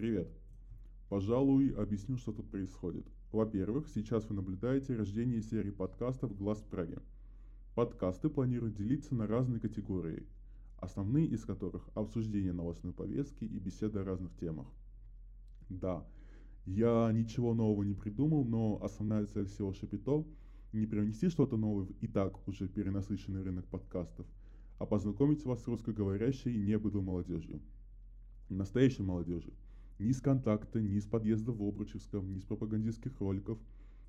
Привет. Пожалуй, объясню, что тут происходит. Во-первых, сейчас вы наблюдаете рождение серии подкастов «Глаз Праги». Подкасты планируют делиться на разные категории, основные из которых – обсуждение новостной повестки и беседы о разных темах. Да, я ничего нового не придумал, но основная цель всего Шапито – не привнести что-то новое в и так уже перенасыщенный рынок подкастов, а познакомить вас с русскоговорящей небыдлой молодежью. Настоящей молодежью. Ни с контакта, ни с подъезда в Обручевском, ни с пропагандистских роликов,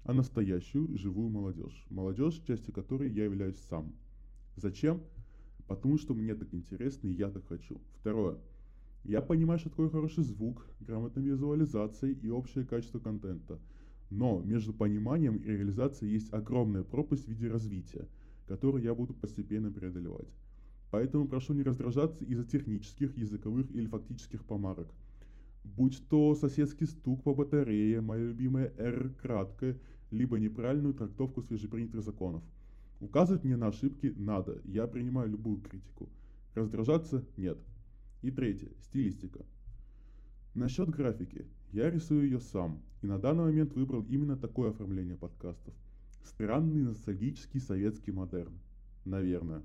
а настоящую живую молодежь. Молодежь, частью которой я являюсь сам. Зачем? Потому что мне так интересно и я так хочу. Второе. Я понимаю, что такое хороший звук, грамотная визуализация и общее качество контента. Но между пониманием и реализацией есть огромная пропасть в виде развития, которую я буду постепенно преодолевать. Поэтому прошу не раздражаться из-за технических, языковых или фактических помарок. Будь то соседский стук по батарее, моя любимая «Р» краткая, либо неправильную трактовку свежепринятых законов. Указывать мне на ошибки надо, я принимаю любую критику. Раздражаться – нет. И третье – стилистика. Насчет графики. Я рисую ее сам, и на данный момент выбрал именно такое оформление подкастов. Странный ностальгический советский модерн. Наверное.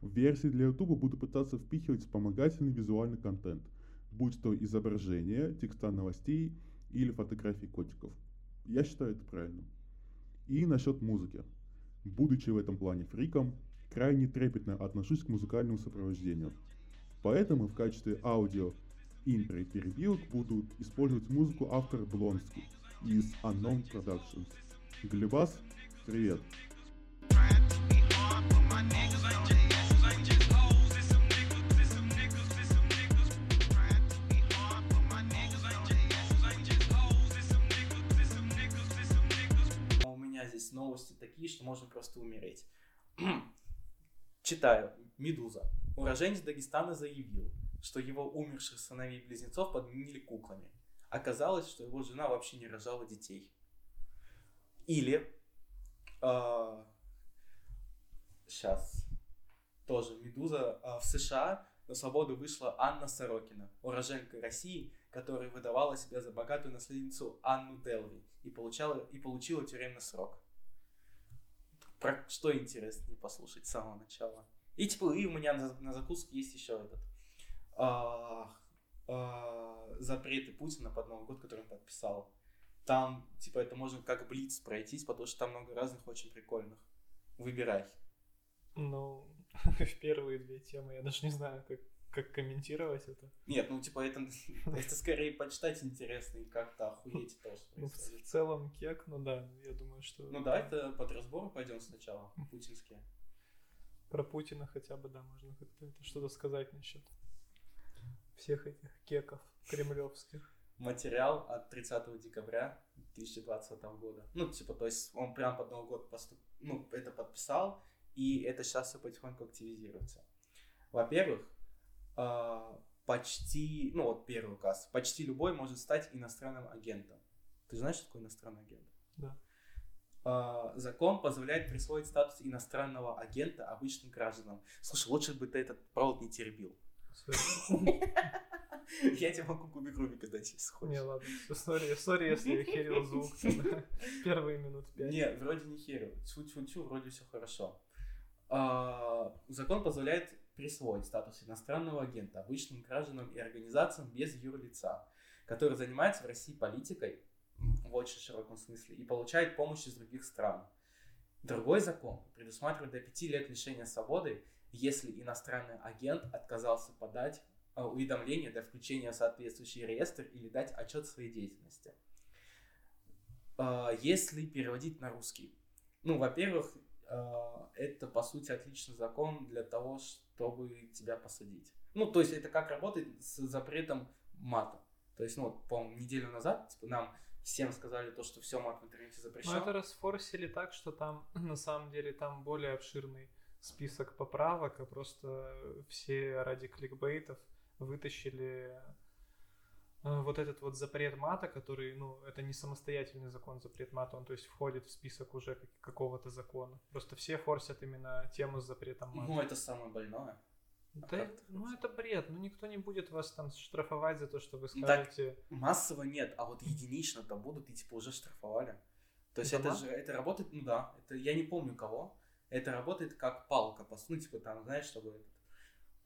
В версии для YouTube буду пытаться впихивать вспомогательный визуальный контент, будь то изображение, текста новостей или фотографии котиков. Я считаю это правильным. И насчет музыки. Будучи в этом плане фриком, крайне трепетно отношусь к музыкальному сопровождению – Поэтому в качестве аудио интро и перебивок будут использовать музыку автора Блонский из Unknown Productions. Глебас, привет! Новости такие, что можно просто умереть. Читаю. Медуза. Уроженец Дагестана заявил, что его умерших сыновей-близнецов подменили куклами. Оказалось, что его жена вообще не рожала детей. Или... Э, сейчас. Тоже Медуза. Э, в США на свободу вышла Анна Сорокина, уроженка России, которая выдавала себя за богатую наследницу Анну Делви и, получала, и получила тюремный срок. Про что интереснее послушать с самого начала. И типа, и у меня на, на закуске есть еще этот а, а, запреты Путина под Новый год, который он подписал. Там, типа, это можно как блиц пройтись, потому что там много разных очень прикольных. Выбирай. Ну, в первые две темы я даже не знаю, как, как комментировать это. Нет, ну, типа, это, это скорее почитать интересно и как-то охуеть тоже. Ну, в, целом кек, ну да, я думаю, что... Ну да, это под разбору пойдем сначала, путинские. Про Путина хотя бы, да, можно как-то что-то сказать насчет всех этих кеков кремлевских. Материал от 30 декабря 2020 года. Ну, типа, то есть он прям под Новый год поступ... ну, это подписал, и это сейчас все потихоньку активизируется. Во-первых, почти, ну вот первый указ, почти любой может стать иностранным агентом. Ты знаешь, что такое иностранный агент? Да. А, закон позволяет присвоить статус иностранного агента обычным гражданам. Слушай, лучше бы ты этот провод не теребил. Я тебе могу кубик Рубика дать, если хочешь. Не, ладно. Sorry, sorry, если я херил звук первые минут пять. Не, вроде не херил. Чу-чу-чу, вроде все хорошо. А, закон позволяет присвоить статус иностранного агента обычным гражданам и организациям без юрлица, которые занимаются в России политикой, в очень широком смысле и получает помощь из других стран. Другой закон предусматривает до 5 лет лишения свободы, если иностранный агент отказался подать э, уведомление для включения в соответствующий реестр или дать отчет своей деятельности. Э, если переводить на русский. Ну, во-первых, э, это, по сути, отличный закон для того, чтобы тебя посадить. Ну, то есть это как работает с запретом мата. То есть, ну, по-моему, неделю назад типа, нам всем сказали то, что все мат в интернете запрещен. Но это расфорсили так, что там, на самом деле, там более обширный список поправок, а просто все ради кликбейтов вытащили вот этот вот запрет мата, который, ну, это не самостоятельный закон запрет мата, он, то есть, входит в список уже какого-то закона. Просто все форсят именно тему с запретом мата. Ну, это самое больное. Да, как ты ну это бред, ну никто не будет вас там штрафовать за то, что вы Ну, так скажете. Массово нет, а вот единично-то будут и типа уже штрафовали. То есть Это это же, это работает, ну да, это я не помню кого, это работает как палка, по сути, ну типа там, знаешь, чтобы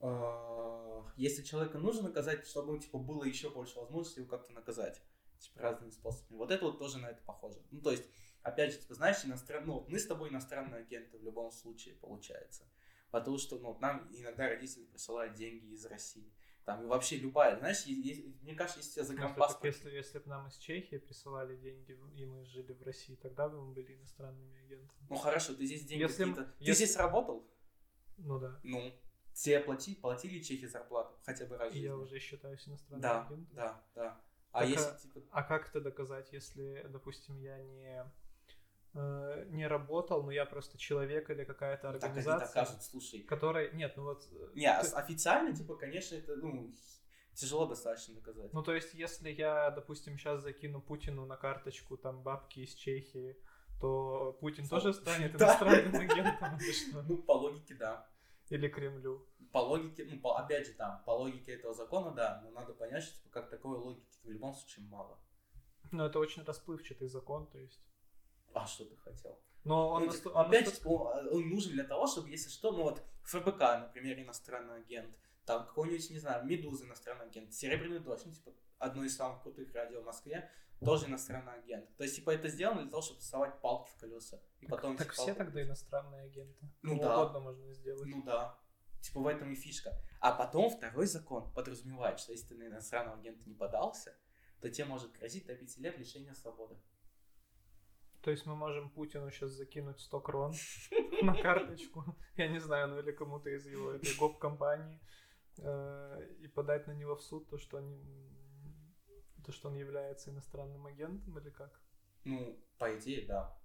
э, если человека нужно наказать, чтобы, ну, типа, было еще больше возможностей его как-то наказать, типа, разными способами. Вот это вот тоже на это похоже. Ну, то есть, опять же, типа, знаешь, иностран... ну, вот мы с тобой иностранные агенты в любом случае, получается. Потому что, ну, вот нам иногда родители присылают деньги из России. Там, и вообще любая, знаешь, е- е- мне кажется, если Ну, загранпаспорт... всё-таки если, если бы нам из Чехии присылали деньги, и мы жили в России, тогда бы мы были иностранными агентами. Ну, хорошо, ты здесь деньги Если какие-то... Ты если- здесь работал? Ну да. Ну, тебе плати... платили чехи зарплату хотя бы раз в И я жизни? уже считаюсь иностранным Да, агентом. да, да. А Так, если, а- типа, А как это доказать, если, допустим, я не, э, не работал, но я просто человек или какая-то ну, так они организация, докажут, слушай. которой... Нет, ну вот... э, Не, а ты- официально, типа, конечно, это, ну, тяжело достаточно доказать. Ну, то есть, если я, допустим, сейчас закину Путину на карточку там бабки из Чехии, то Путин Фу. тоже станет иностранным агентом? Ну, по логике, да. Или Кремлю. По логике, ну, по- опять же, там, по логике этого закона, да, но надо понять, что, типа, как таковой логики в любом случае мало. Но это очень расплывчатый закон, то есть... А что ты хотел? Но он, Ну, типа, он опять же, он, он нужен для того, чтобы, если что, ну, вот, ФБК, например, иностранный агент, там, какой-нибудь, не знаю, Медуза иностранный агент, Серебряный дождь, ну, типа, одно из самых крутых радио в Москве, тоже иностранный агент. То есть, типа, это сделано для того, чтобы совать палки в колеса. И потом Так эти все тогда иностранные агенты. Ну Кого да. угодно можно сделать. Ну да. Типа в этом и фишка. А потом второй закон подразумевает, что если ты на иностранного агента не подался, то тебе может грозить до 5 лет лишения свободы. То есть мы можем Путину сейчас закинуть 100 крон на карточку, я не знаю, ну или кому-то из его этой гоп-компании, э, и подать на него в суд то, что он, то, что он является иностранным агентом или как? Ну, по идее, да.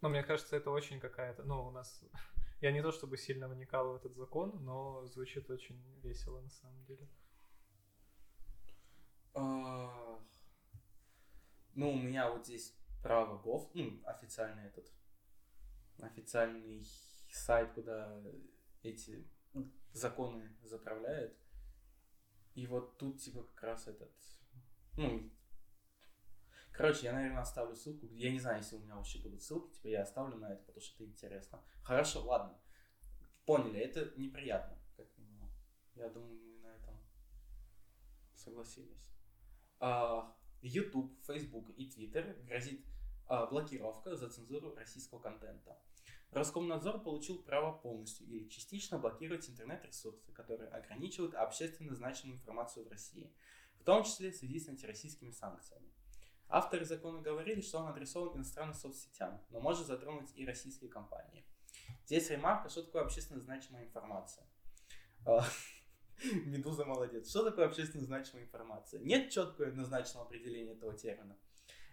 Но мне кажется, это очень какая-то, ну, у нас... Я не то чтобы сильно вникал в этот закон, но звучит очень весело на самом деле. Ну, у меня вот здесь право гов, ну, официальный этот, официальный сайт, куда эти законы заправляют. И вот тут, типа, как раз этот, ну, короче, я, наверное, оставлю ссылку. Я не знаю, если у меня вообще будут ссылки, типа, я оставлю на это, потому что это интересно. Хорошо, ладно. Поняли, это неприятно, как минимум. Я думаю, мы на этом согласились. А, YouTube, Facebook и Twitter грозит а, блокировка за цензуру российского контента. Роскомнадзор получил право полностью или частично блокировать интернет-ресурсы, которые ограничивают общественно значимую информацию в России, в том числе в связи с антироссийскими санкциями. Авторы закона говорили, что он адресован иностранным соцсетям, но может затронуть и российские компании. Здесь ремарка, что такое общественно значимая информация. А, Медуза молодец. Что такое общественно значимая информация? Нет четкого и однозначного определения этого термина.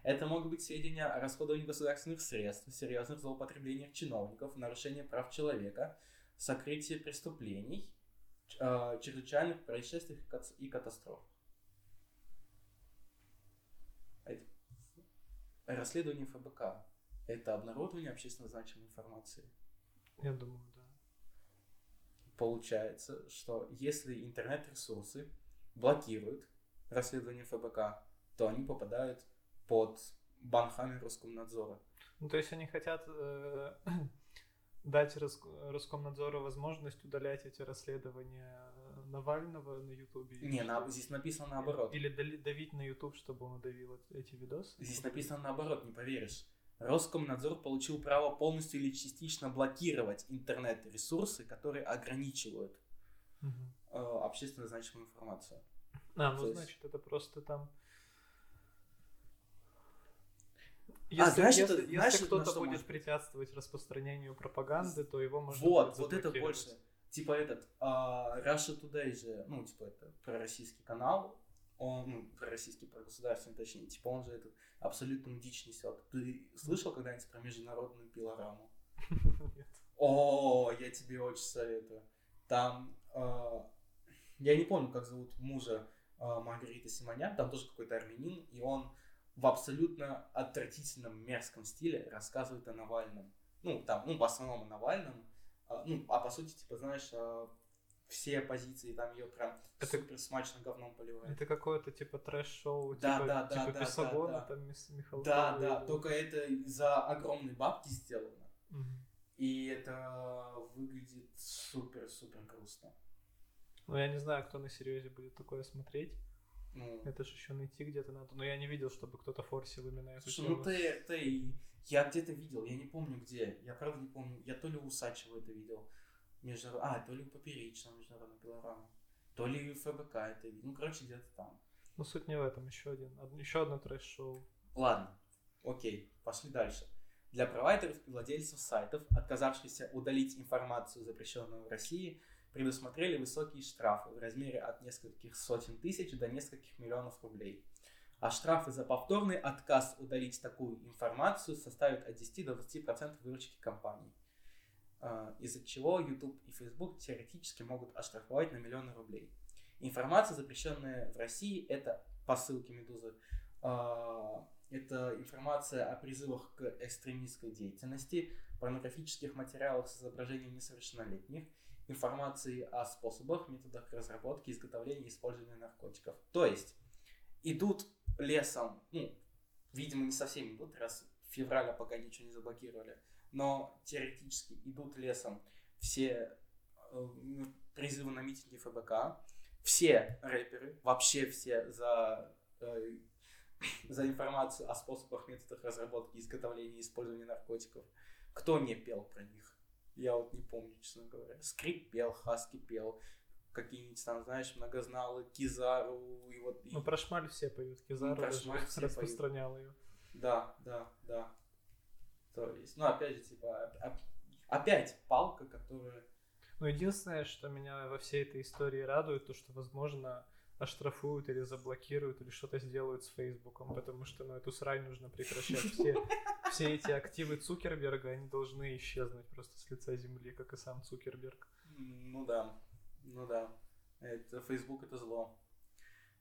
Это могут быть сведения о расходовании государственных средств, серьезных злоупотреблениях чиновников, нарушении прав человека, сокрытии преступлений, э, чрезвычайных происшествиях и кат- и катастроф. Это- Расследование ФБК – это обнародование общественно значимой информации. Я думаю, да. Получается, что если интернет-ресурсы блокируют расследование ФБК, то они попадают под банхами Роскомнадзора. Ну, то есть они хотят э, дать Рос- Роскомнадзору возможность удалять эти расследования Навального на Ютубе. Не, на- здесь написано наоборот. Или дали- давить на Ютуб, чтобы он удавил эт- эти видосы. Здесь написано наоборот, не поверишь. Роскомнадзор получил право полностью или частично блокировать интернет-ресурсы, которые ограничивают Мгм. э, общественно значимую информацию. А, ну То есть- значит, это просто там... А, знаешь, если, если кто-то будет может препятствовать распространению пропаганды, то его можно Вот, вот это больше. Типа этот, а, Russia Today же, ну, типа это пророссийский канал, он, ну, пророссийский, прогосударственный, точнее, типа он же этот абсолютную дичь несет. Ты слышал когда-нибудь про международную пилораму? Нет. О, я тебе очень советую. Там, а, я не помню, как зовут мужа а, Маргариты Симонян, там тоже какой-то армянин, и он в абсолютно отвратительном мерзком стиле рассказывает о Навальном. Ну, там, ну, в основном о Навальном. А, ну, а по сути, типа, знаешь, а, все позиции, там ее прям Это- супер смачно говном поливают. Это какое-то типа трэш-шоу, Да, типа, да, да, типа да, Песогона, да, да. там Мис- Михалкова Да, и- да, только это за огромные бабки сделано. Мгм. И это выглядит супер-супер грустно. Ну, я не знаю, кто на серьезе будет такое смотреть. Ну, Это же еще найти где-то надо. Но я не видел, чтобы кто-то форсил именно эту Слушай, тему. ну ты, ты, я где-то видел, я не помню где, я правда не помню, я то ли у Усачева это видел, между... а, то ли у Поперечного международного пилорама, то ли у ФБК это видел, ну, короче, где-то там. Ну, суть не в этом. Еще один. од- Еще одно трэш-шоу. Ладно, окей, пошли дальше. Для провайдеров и владельцев сайтов, отказавшихся удалить информацию, запрещенную в России, предусмотрели высокие штрафы в размере от нескольких сотен тысяч до нескольких миллионов рублей. А штрафы за повторный отказ удалить такую информацию составят от 10 до 20% выручки компании. А, Из-за чего YouTube и Facebook теоретически могут оштрафовать на миллионы рублей. Информация, запрещенная в России, это по ссылке Медузы, а, это информация о призывах к экстремистской деятельности, порнографических материалах с изображением несовершеннолетних, информации о способах, методах разработки, изготовления и использования наркотиков. То есть идут лесом, ну, видимо, не совсем идут, раз февраля пока ничего не заблокировали, но теоретически идут лесом все э, призывы на митинги ФБК, все рэперы, вообще все за, э, за информацию о способах, методах разработки, изготовления и использования наркотиков. Кто не пел про них? Я вот не помню, честно говоря. Скрип пел, Хаски пел, какие-нибудь там, знаешь, многозналы, Кизару и вот... и- Ну, про шмаль все поют. Кизару про даже шмаль все распространял ее. Да, да, да. То есть, ну, опять же, типа, оп- оп- опять палка, которая... Ну, единственное, что меня во всей этой истории радует, то, что, возможно, оштрафуют или заблокируют, или что-то сделают с Фейсбуком, потому что, ну, эту срань нужно прекращать. Все, все эти активы Цукерберга, они должны исчезнуть просто с лица земли, как и сам Цукерберг. Ну да, ну да. Это Facebook это зло.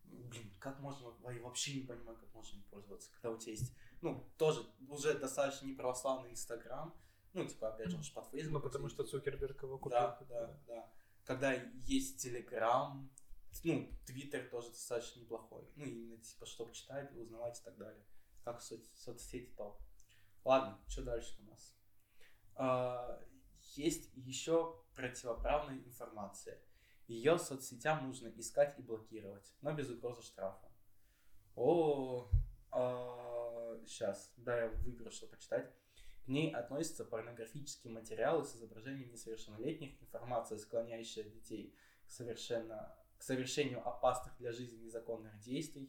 Блин, как можно, я вообще не понимаю, как можно им пользоваться, когда у тебя есть, ну, тоже уже достаточно неправославный Инстаграм, ну, типа, опять же, он же под Facebook. Ну, потому что Цукерберг его купил. Да, да, да. Когда есть Телеграм, ну, Твиттер тоже достаточно неплохой. Ну, именно, типа, чтобы читать, узнавать и так далее. Как соц- соцсети топ. Ладно, что дальше у нас? А, есть еще противоправная информация. Ее соцсетям нужно искать и блокировать, но без угрозы штрафа. О, сейчас, да, я выберу, что почитать. К ней относятся порнографические материалы с изображением несовершеннолетних, информация, склоняющая детей к, совершенно, к совершению опасных для жизни незаконных действий.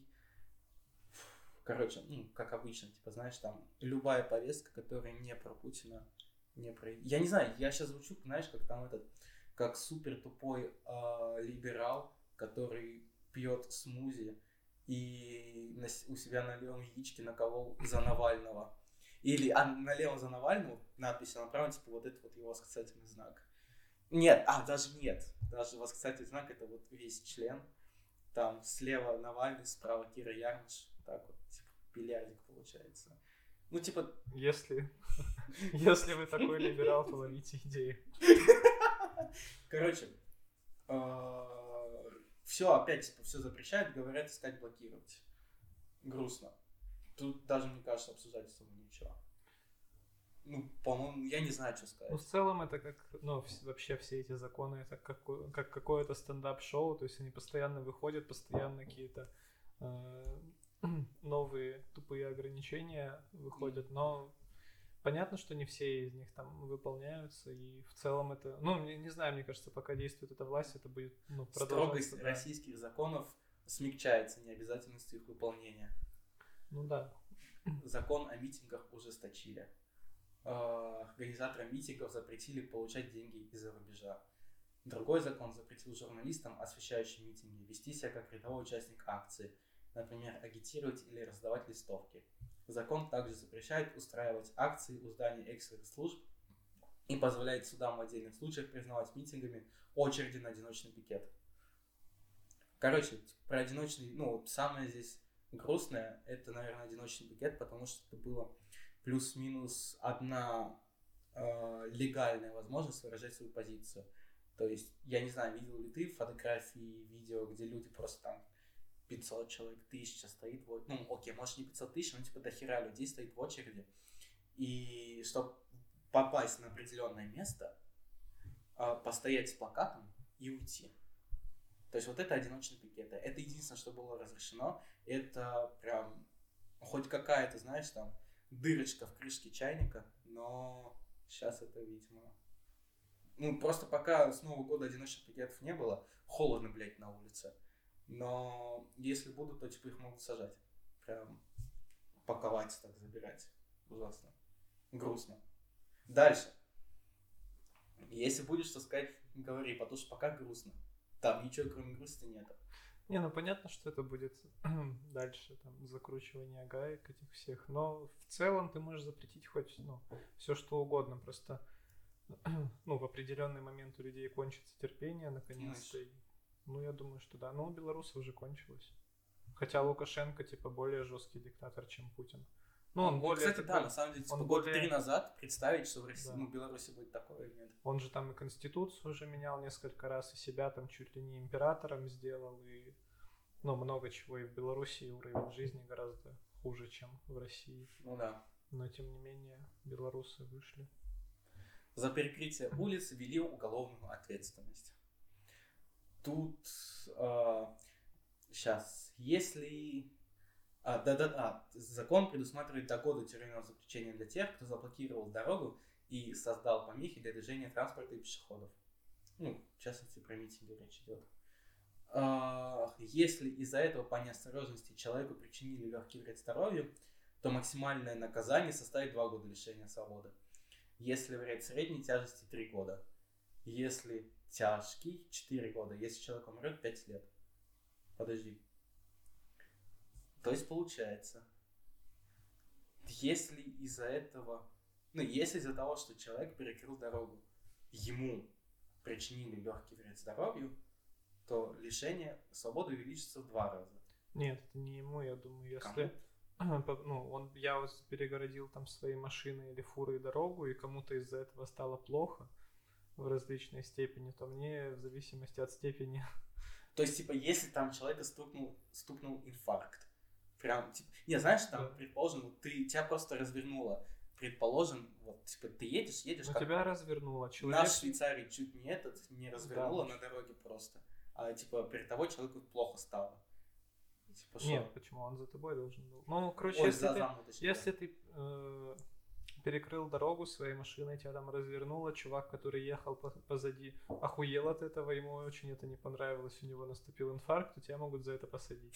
Короче, ну, как обычно, типа, знаешь, там, любая повестка, которая не про Путина, не про... Я не знаю, я сейчас звучу, знаешь, как там этот, как супер тупой э, либерал, который пьет смузи и на у себя на левом яичке наколол за Навального. Или а на левом за Навального надпись, а на правом, типа, вот это вот его восклицательный знак. Нет, а, даже нет. Даже восклицательный знак это вот весь член. Там слева Навальный, справа Кира Ярмиш. Так вот, типа, бильярдик получается. Ну, типа, Если, если вы такой либерал, то ловите идеи. короче, все опять, типа, все запрещают, говорят искать, блокировать. Грустно. Тут даже, мне кажется, обсуждать особо ничего. Ну, по-моему, я не знаю, что Ну, в сказать. целом это как, ну, вообще все эти законы, это как, как какое-то стендап-шоу, то есть они постоянно выходят, постоянно какие-то э, новые тупые ограничения выходят, но понятно, что не все из них там выполняются, и в целом это, ну, не, не знаю, мне кажется, пока действует эта власть, это будет, ну, продолжаться. Строгость да. российских законов смягчается необязательностью их выполнения. Ну да. Закон о митингах ужесточили. Э, Организаторам митингов запретили получать деньги из-за рубежа. Другой закон запретил журналистам, освещающим митинги, вести себя как рядовой участник акции, например, агитировать или раздавать листовки. Закон также запрещает устраивать акции у зданий экстренных служб и позволяет судам в отдельных случаях признавать митингами очереди на одиночный пикет. Короче, про одиночный, ну, самое здесь грустное, это, наверное, одиночный пикет, потому что это было плюс-минус одна э, легальная возможность выражать свою позицию. То есть, я не знаю, видел ли ты фотографии, видео, где люди просто там 500 человек, тысяча стоит, вот, ну, окей, может не 500 тысяч, но типа до хера людей стоит в очереди. И чтобы попасть на определенное место, а, постоять с плакатом и уйти. То есть вот это одиночный пикет. Это единственное, что было разрешено. Это прям хоть какая-то, знаешь, там дырочка в крышке чайника, но сейчас это, видимо... Ну, просто пока с Нового года одиночных пикетов не было, холодно, блядь, на улице. Но если будут, то типа их могут сажать. Прям паковать, так забирать. Ужасно. Грустно. Дальше. Если будешь что сказать, говори, потому что пока грустно. Там ничего кроме грусти нет. Не, ну понятно, что это будет дальше, там, закручивание гаек этих всех. Но в целом ты можешь запретить хоть, ну, все что угодно. Просто, ну, в определенный момент у людей кончится терпение, наконец-то. И, ну, я думаю, что да. Но у белорусов уже кончилось. Хотя Лукашенко, типа, более жесткий диктатор, чем Путин. Ну, он, он более... Кстати, да, на самом деле, типа, он год более... три назад представить, что в России, да. ну, в Беларуси будет такое, нет. Он же там и Конституцию уже менял несколько раз, и себя там чуть ли не императором сделал, и, ну, много чего, и в Беларуси уровень жизни гораздо хуже, чем в России. Ну да. Но, тем не менее, белорусы вышли. За перекрытие улиц ввели уголовную ответственность. Тут, э, сейчас, если а, да, да, да. Закон предусматривает до года тюремного заключения для тех, кто заблокировал дорогу и создал помехи для движения транспорта и пешеходов. Ну, в частности, про митинги речь идет. Если из-за этого по неосторожности человеку причинили легкий вред здоровью, то максимальное наказание составит 2 года лишения свободы. Если вред средней тяжести 3 года. Если тяжкий 4 года. Если человек умрет 5 лет. Подожди, то есть получается, если из-за этого, ну, если из-за того, что человек перекрыл дорогу, ему причинили легкий вред здоровью, то лишение свободы увеличится в два раза. Нет, это не ему, я думаю, если... Ну, он, я вот перегородил там свои машины или фуры и дорогу, и кому-то из-за этого стало плохо в различной степени, то мне в зависимости от степени... То есть, типа, если там человека стукнул, стукнул инфаркт, прям, типа, не, знаешь, там, да. предположим, вот ты, тебя просто развернуло, предположим, вот, типа, ты едешь, едешь, Но как... тебя развернуло, человек... Наш Швейцарий чуть не этот, не развернуло да. на дороге просто, а, типа, перед тобой человеку плохо стало. Типа, Нет, почему? Он за тобой должен был. Ну, короче, Ой, если, ты, если ты э, перекрыл дорогу своей машиной, тебя там развернуло, чувак, который ехал по позади, охуел от этого, ему очень это не понравилось, у него наступил инфаркт, то тебя могут за это посадить.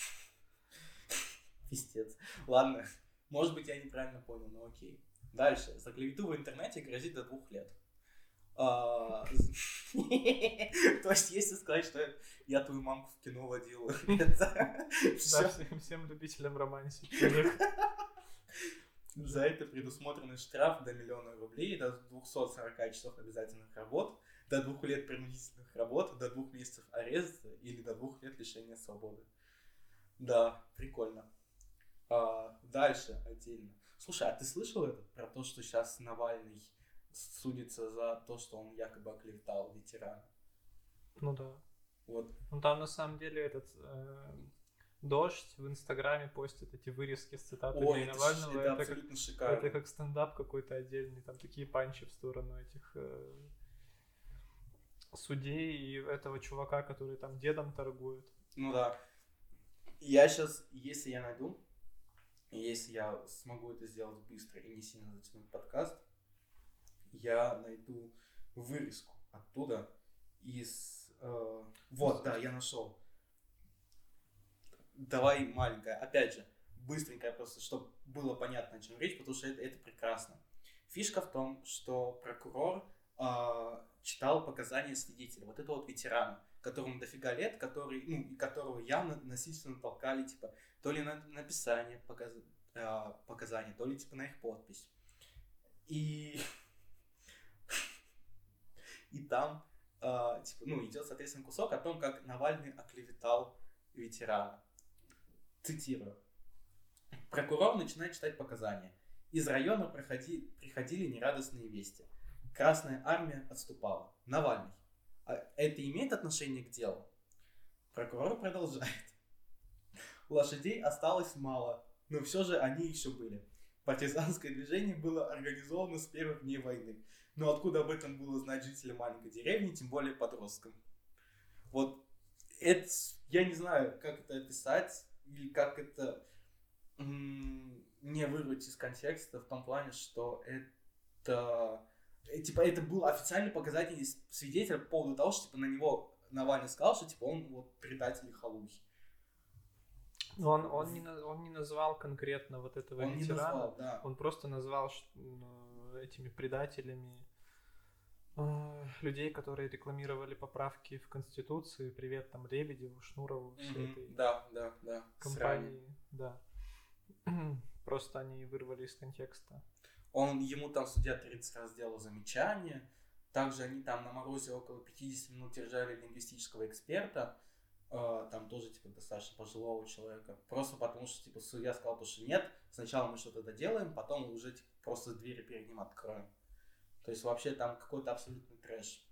Пиздец. Ладно, может быть, я неправильно понял, но окей. Дальше. За клевету в интернете грозит до двух лет. А, то есть, если сказать, что я твою мамку в кино водил, это всем любителям романтики. За это предусмотрен штраф до миллиона рублей, до 240 часов обязательных работ, до двух лет принудительных работ, до двух месяцев ареста или до двух лет лишения свободы. Да, прикольно. А, дальше отдельно. Слушай, а ты слышал это про то, что сейчас Навальный судится за то, что он якобы оклеветал ветерана? Ну да. Вот. Ну там на самом деле этот э, дождь в Инстаграме постит эти вырезки с цитатами Ой, Навального. Это, это, это абсолютно как, шикарно. Это как стендап какой-то отдельный, там такие панчи в сторону этих э, судей и этого чувака, который там дедом торгует. Ну да. Я сейчас, если я найду, если я смогу это сделать быстро и не сильно затянуть подкаст, я найду вырезку оттуда из... Э, вот, да, я нашел. Давай маленькая. Опять же, быстренькая просто, чтобы было понятно, о чем речь, потому что это, это прекрасно. Фишка в том, что прокурор э, читал показания свидетеля. Вот это вот ветерана, которому дофига лет, который, ну, которого явно насильственно толкали, типа, то ли на написание показ... э, показаний, то ли типа на их подпись. И, и там э, типа, ну, идет, соответственно, кусок о том, как Навальный оклеветал ветерана. Цитирую. Прокурор начинает читать показания. Из района проходи, приходили нерадостные вести. Красная армия отступала. Навальный. А это имеет отношение к делу? Прокурор продолжает. Лошадей осталось мало, но все же они еще были. Партизанское движение было организовано с первых дней войны. Но откуда об этом было знать жителям маленькой деревни, тем более подросткам? Вот это, я не знаю, как это описать, или как это не вырвать из контекста в том плане, что это э, типа это был официальный показательный свидетель по поводу того, что типа на него Навальный сказал, что типа он вот предатель халухи. Но он, он, не, он не назвал конкретно вот этого он ветерана. Не назвал, да. Он просто назвал ну, этими предателями э, людей, которые рекламировали поправки в Конституции. Привет там Лебедеву, Шнурову, всей mm-hmm. этой да, да, да. компании. Да. Просто они вырвали из контекста. Он, ему там судья 30 раз сделал замечание. Также они там на морозе около 50 минут держали лингвистического эксперта. Э, там тоже, типа, достаточно пожилого человека. Просто потому что, типа, судья сказал, что нет, сначала мы что-то доделаем, потом уже, типа, просто двери перед ним откроем. То есть вообще там какой-то абсолютный трэш.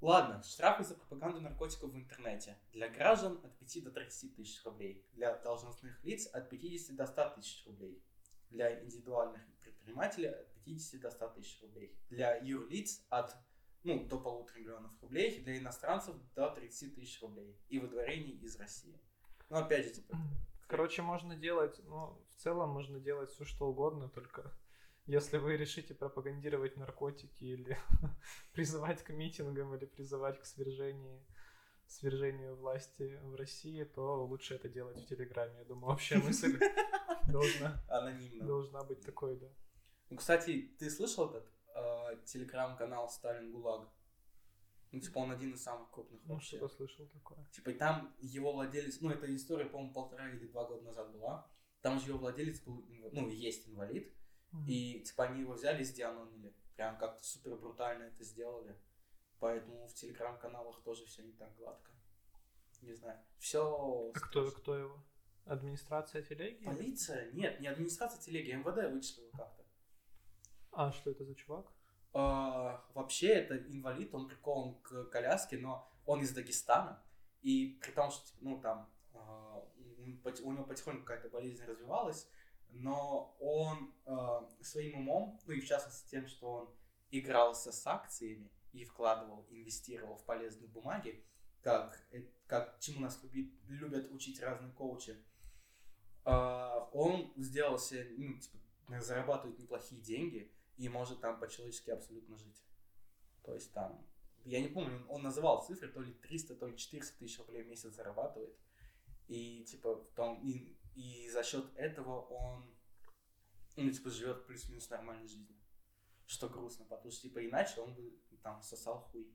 Ладно, штрафы за пропаганду наркотиков в интернете. Для граждан от 5 до 30 тысяч рублей. Для должностных лиц от 50 до 100 тысяч рублей. Для индивидуальных предпринимателей от 50 до 100 тысяч рублей. Для юрлиц от ну, до полутора миллионов рублей. Для иностранцев до 30 тысяч рублей. И выдворение из России. Ну, опять же, типа... Короче, можно делать, ну, в целом можно делать все что угодно, только если вы решите пропагандировать наркотики или призывать к митингам или призывать к свержению, свержению власти в России, то лучше это делать в Телеграме. Я думаю, общая мысль должна, Анонимно. должна быть такой, да. Ну, кстати, ты слышал этот э, телеграм-канал Сталин ГУЛАГ? Ну, типа, он один из самых крупных ну, вообще. что слышал такое. Типа, там его владелец, ну, эта история, по-моему, полтора или два года назад была. Там же его владелец был, ну, есть инвалид, и типа они его взяли и сдианонили. Прям как-то супер брутально это сделали. Поэтому в телеграм-каналах тоже все не так гладко. Не знаю. Все. А кто, кто его? Администрация телеги? Полиция? Нет, не администрация телеги, МВД вычислила как-то. А что это за чувак? А, вообще это инвалид, он прикован к коляске, но он из Дагестана. И при том, что типа, ну там а, у него потихоньку какая-то болезнь развивалась, но он э, своим умом, ну и в частности тем, что он игрался с акциями и вкладывал, инвестировал в полезные бумаги, как, э, как чему нас любит, любят учить разные коучи, э, он сделал себе, ну, типа, зарабатывает неплохие деньги и может там по-человечески абсолютно жить. То есть там, я не помню, он называл цифры, то ли 300, то ли 400 тысяч рублей в месяц зарабатывает. И типа там, и и за счет этого он, ну, типа, живет плюс-минус нормальной жизнью. Что грустно, потому что, типа, иначе он бы там сосал хуй.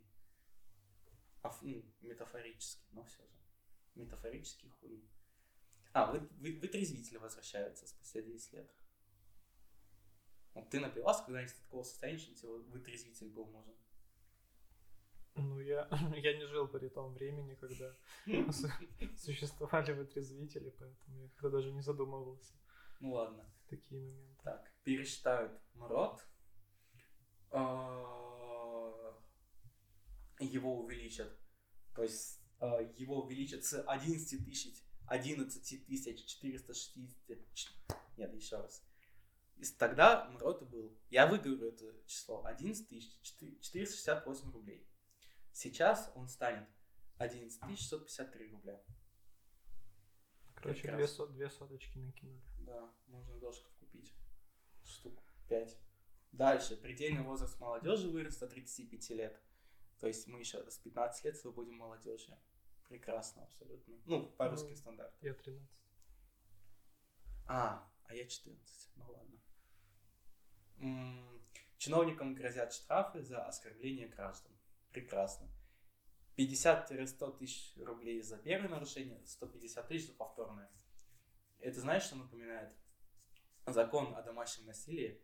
А, ну, метафорически, но все же. Метафорический хуй. А, вы, вы, вытрезвители возвращаются спустя 10 лет. Вот ты напивался когда-нибудь такого состояния, что тебе вытрезвитель был нужен? Ну, я, я не жил при том времени, когда существовали вытрезвители, поэтому я когда даже не задумывался. Ну ладно. Такие моменты. Так, пересчитают МРОД. А, его увеличат. То есть а, его увеличат с 11 тысяч 11 тысяч 460... Нет, еще раз. И тогда МРОД был, я выговорю это число, 11 тысяч 468 рублей. Сейчас он станет 11 653 рубля. Короче, две, со, две соточки накинули. Да, можно дошков купить. Штук 5. Дальше. Предельный возраст молодежи вырос до 35 лет. То есть мы еще с 15 лет будем молодежью. Прекрасно, абсолютно. Ну, по ну, русским стандартам. Я 13. А, а я 14. Ну ладно. Чиновникам грозят штрафы за оскорбление граждан. Прекрасно. 50-100 тысяч рублей за первое нарушение, 150 тысяч за повторное. Это знаешь, что напоминает? Закон о домашнем насилии,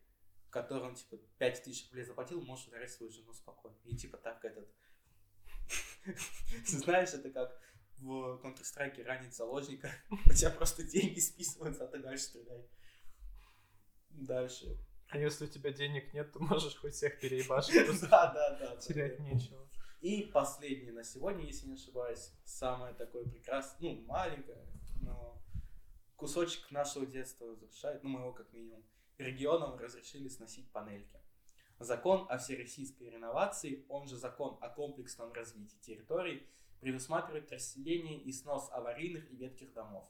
в котором, типа, 5 тысяч рублей заплатил, можешь ударить свою жену спокойно. И, типа, так этот... Знаешь, это как в Counter-Strike ранить заложника, у тебя просто деньги списываются, а ты дальше стреляй. Дальше. А если у тебя денег нет, то можешь хоть всех переебашить. Да, да, да. Терять нечего. И последнее на сегодня, если не ошибаюсь, самое такое прекрасное, ну, маленькое, но кусочек нашего детства возвращает, ну, моего как минимум. Регионам разрешили сносить панельки. Закон о всероссийской реновации, он же закон о комплексном развитии территорий, предусматривает расселение и снос аварийных и ветких домов.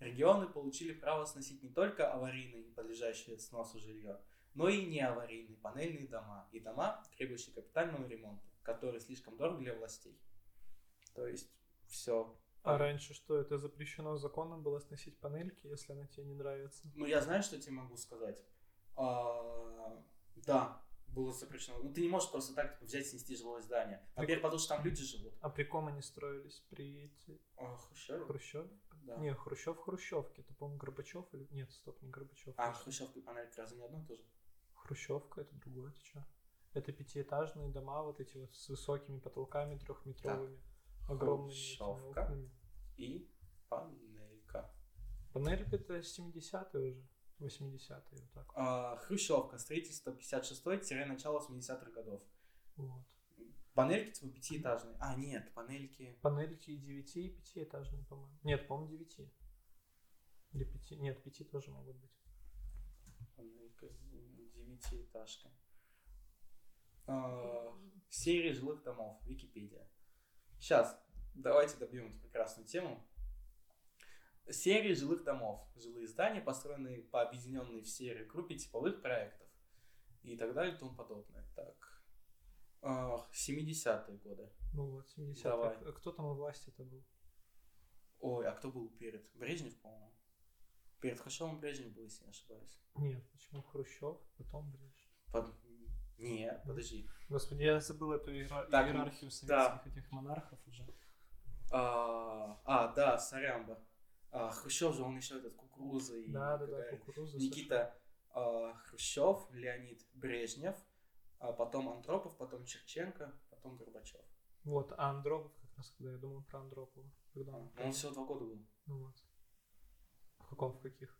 Регионы получили право сносить не только аварийные и подлежащие сносу жилье, но и неаварийные панельные дома и дома, требующие капитального ремонта, которые слишком дороги для властей. То есть все. А раньше что, это запрещено законом было сносить панельки, если она тебе не нравится? Ну, я знаю, что тебе могу сказать. А, да, было запрещено. Ну, ты не можешь просто так типа, взять и снести жилое здание. Во-первых, потому что там люди живут. А при ком они строились? При А, Хрущеве? Хрущеве? Да. Не, Хрущев Хрущевки. Это, по-моему, Горбачев или... Нет, стоп, не Горбачев. А Хрущевка и панелька разве не одно и то же? Хрущевка это другое, ты чё? Это пятиэтажные дома, вот эти вот с высокими потолками трехметровыми, огромными этими Хрущевка. окнами. И панелька. Панелька это 70-е уже, 80-е, вот так. А, Хрущевка, строительство 56-начало 80-х годов. Вот. Панельки типа пятиэтажные. А, нет, панельки... Панельки и 9 и пятиэтажные, по-моему. Нет, по-моему, 9. Или 5. Нет, 5 тоже могут быть. Девятиэтажка. А, серия жилых домов. Википедия. Сейчас, давайте добьем эту прекрасную тему. Серии жилых домов. Жилые здания, построенные по объединенной в серии группе типовых проектов. И так далее и тому подобное. Так. А, 70-е годы. Ну вот, 70-е. Давай. А Кто там у власти это был? Ой, а кто был перед? Брежнев, по-моему. Перед Хрущевым Брежнев был, если не ошибаюсь. Нет, почему Хрущев, потом Брежнев. Под... Нет, подожди. Господи, я забыл эту иера- Так, иерархию да. советских этих монархов уже. А, а, да, Сарямба. А, Хрущев же, он еще этот кукуруза и Да, да, да, кукуруза. Никита а, Хрущев, Леонид Брежнев, а потом Андропов, потом Черченко, потом Горбачев. Вот, а Андропов как раз, когда я думал про Андропова. Когда он, Он всего два года был. Ну вот. В каком, в каких?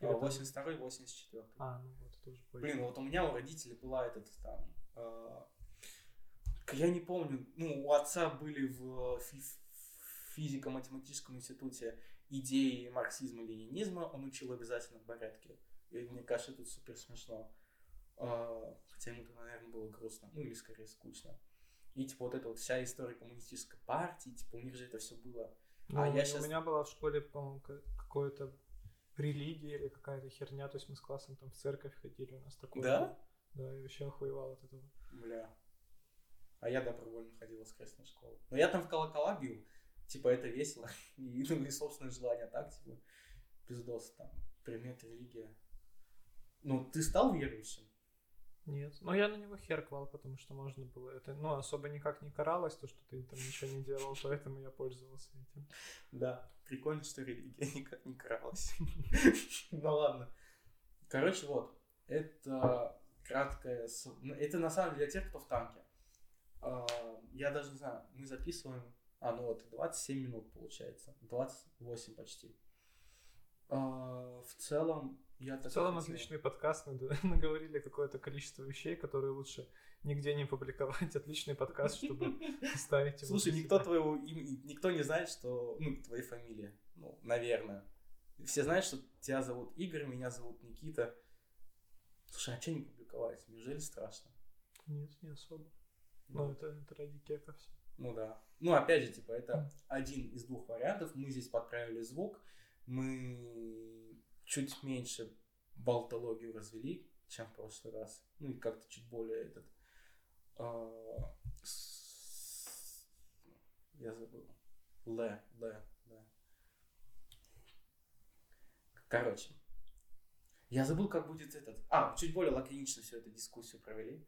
А, Или там- 82 84 А, ну вот, это уже позже. Блин, вот у меня у родителей была этот там... к- я не помню, ну, у отца были в фи- физико-математическом институте идеи марксизма и ленинизма, он учил в обязательном порядке. И мне кажется, это супер смешно. А, хотя ему-то, наверное, было грустно, ну или скорее скучно. И типа вот эта вот вся история коммунистической партии, типа у них же это все было. Ну, а у я У меня была в школе, по-моему, какое-то религия или какая-то херня, то есть мы с классом там в церковь ходили, у нас такое Да? Да, я вообще охуевал от этого. Бля. А я добровольно ходил в воскресную школу. Но я там в колокола бил. Типа, это весело. И, ну, и собственное желание так, типа, пиздос там. Предмет религия. Ну, ты стал верующим? Нет. Но я на него хер клал, потому что можно было. Это, ну, особо никак не каралось, то, что ты там ничего не делал, поэтому я пользовался этим. Да. Прикольно, что религия никак не кралась. Ну ладно. Короче, вот. Это краткое... ну, Это на самом деле для тех, кто в танке. А, Я даже не знаю, мы записываем... А, ну вот, 27 минут получается. 28 почти. А, В целом, я так В целом хотел- отличный подкаст, наговорили какое-то количество вещей, которые лучше нигде не публиковать. Отличный подкаст, чтобы ставить его. Слушай, никто твоего никто не знает, что, ну, твоей фамилии, ну, наверное. Все знают, что тебя зовут Игорь, меня зовут Никита. Слушай, а что не публиковать? Неужели страшно? Нет, не особо. Ну, это, это ради кека все. Ну да. Ну, опять же, типа, это один из двух вариантов. Мы здесь подправили звук. Мы чуть меньше болтологию развели, чем в прошлый раз. Ну и как-то чуть более этот... а, с- Я забыл. Л, Л, Л. Короче. Я забыл, как будет этот... А, чуть более лаконично всю эту дискуссию провели.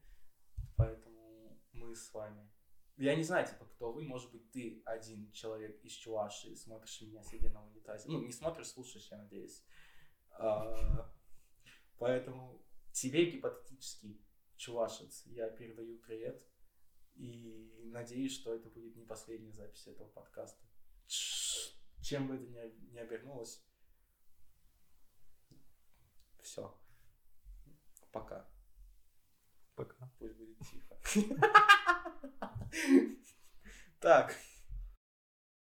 Поэтому мы с вами я не знаю, типа, кто вы. Может быть, ты один человек из Чувашии, смотришь меня, сидя на унитазе. Ну, не смотришь, слушаешь, я надеюсь. А, поэтому тебе гипотетический чувашец я передаю привет. И надеюсь, что это будет не последняя запись этого подкаста. Чем бы это ни обернулось. Все. Пока. Пока. Пусть будет тихо. так.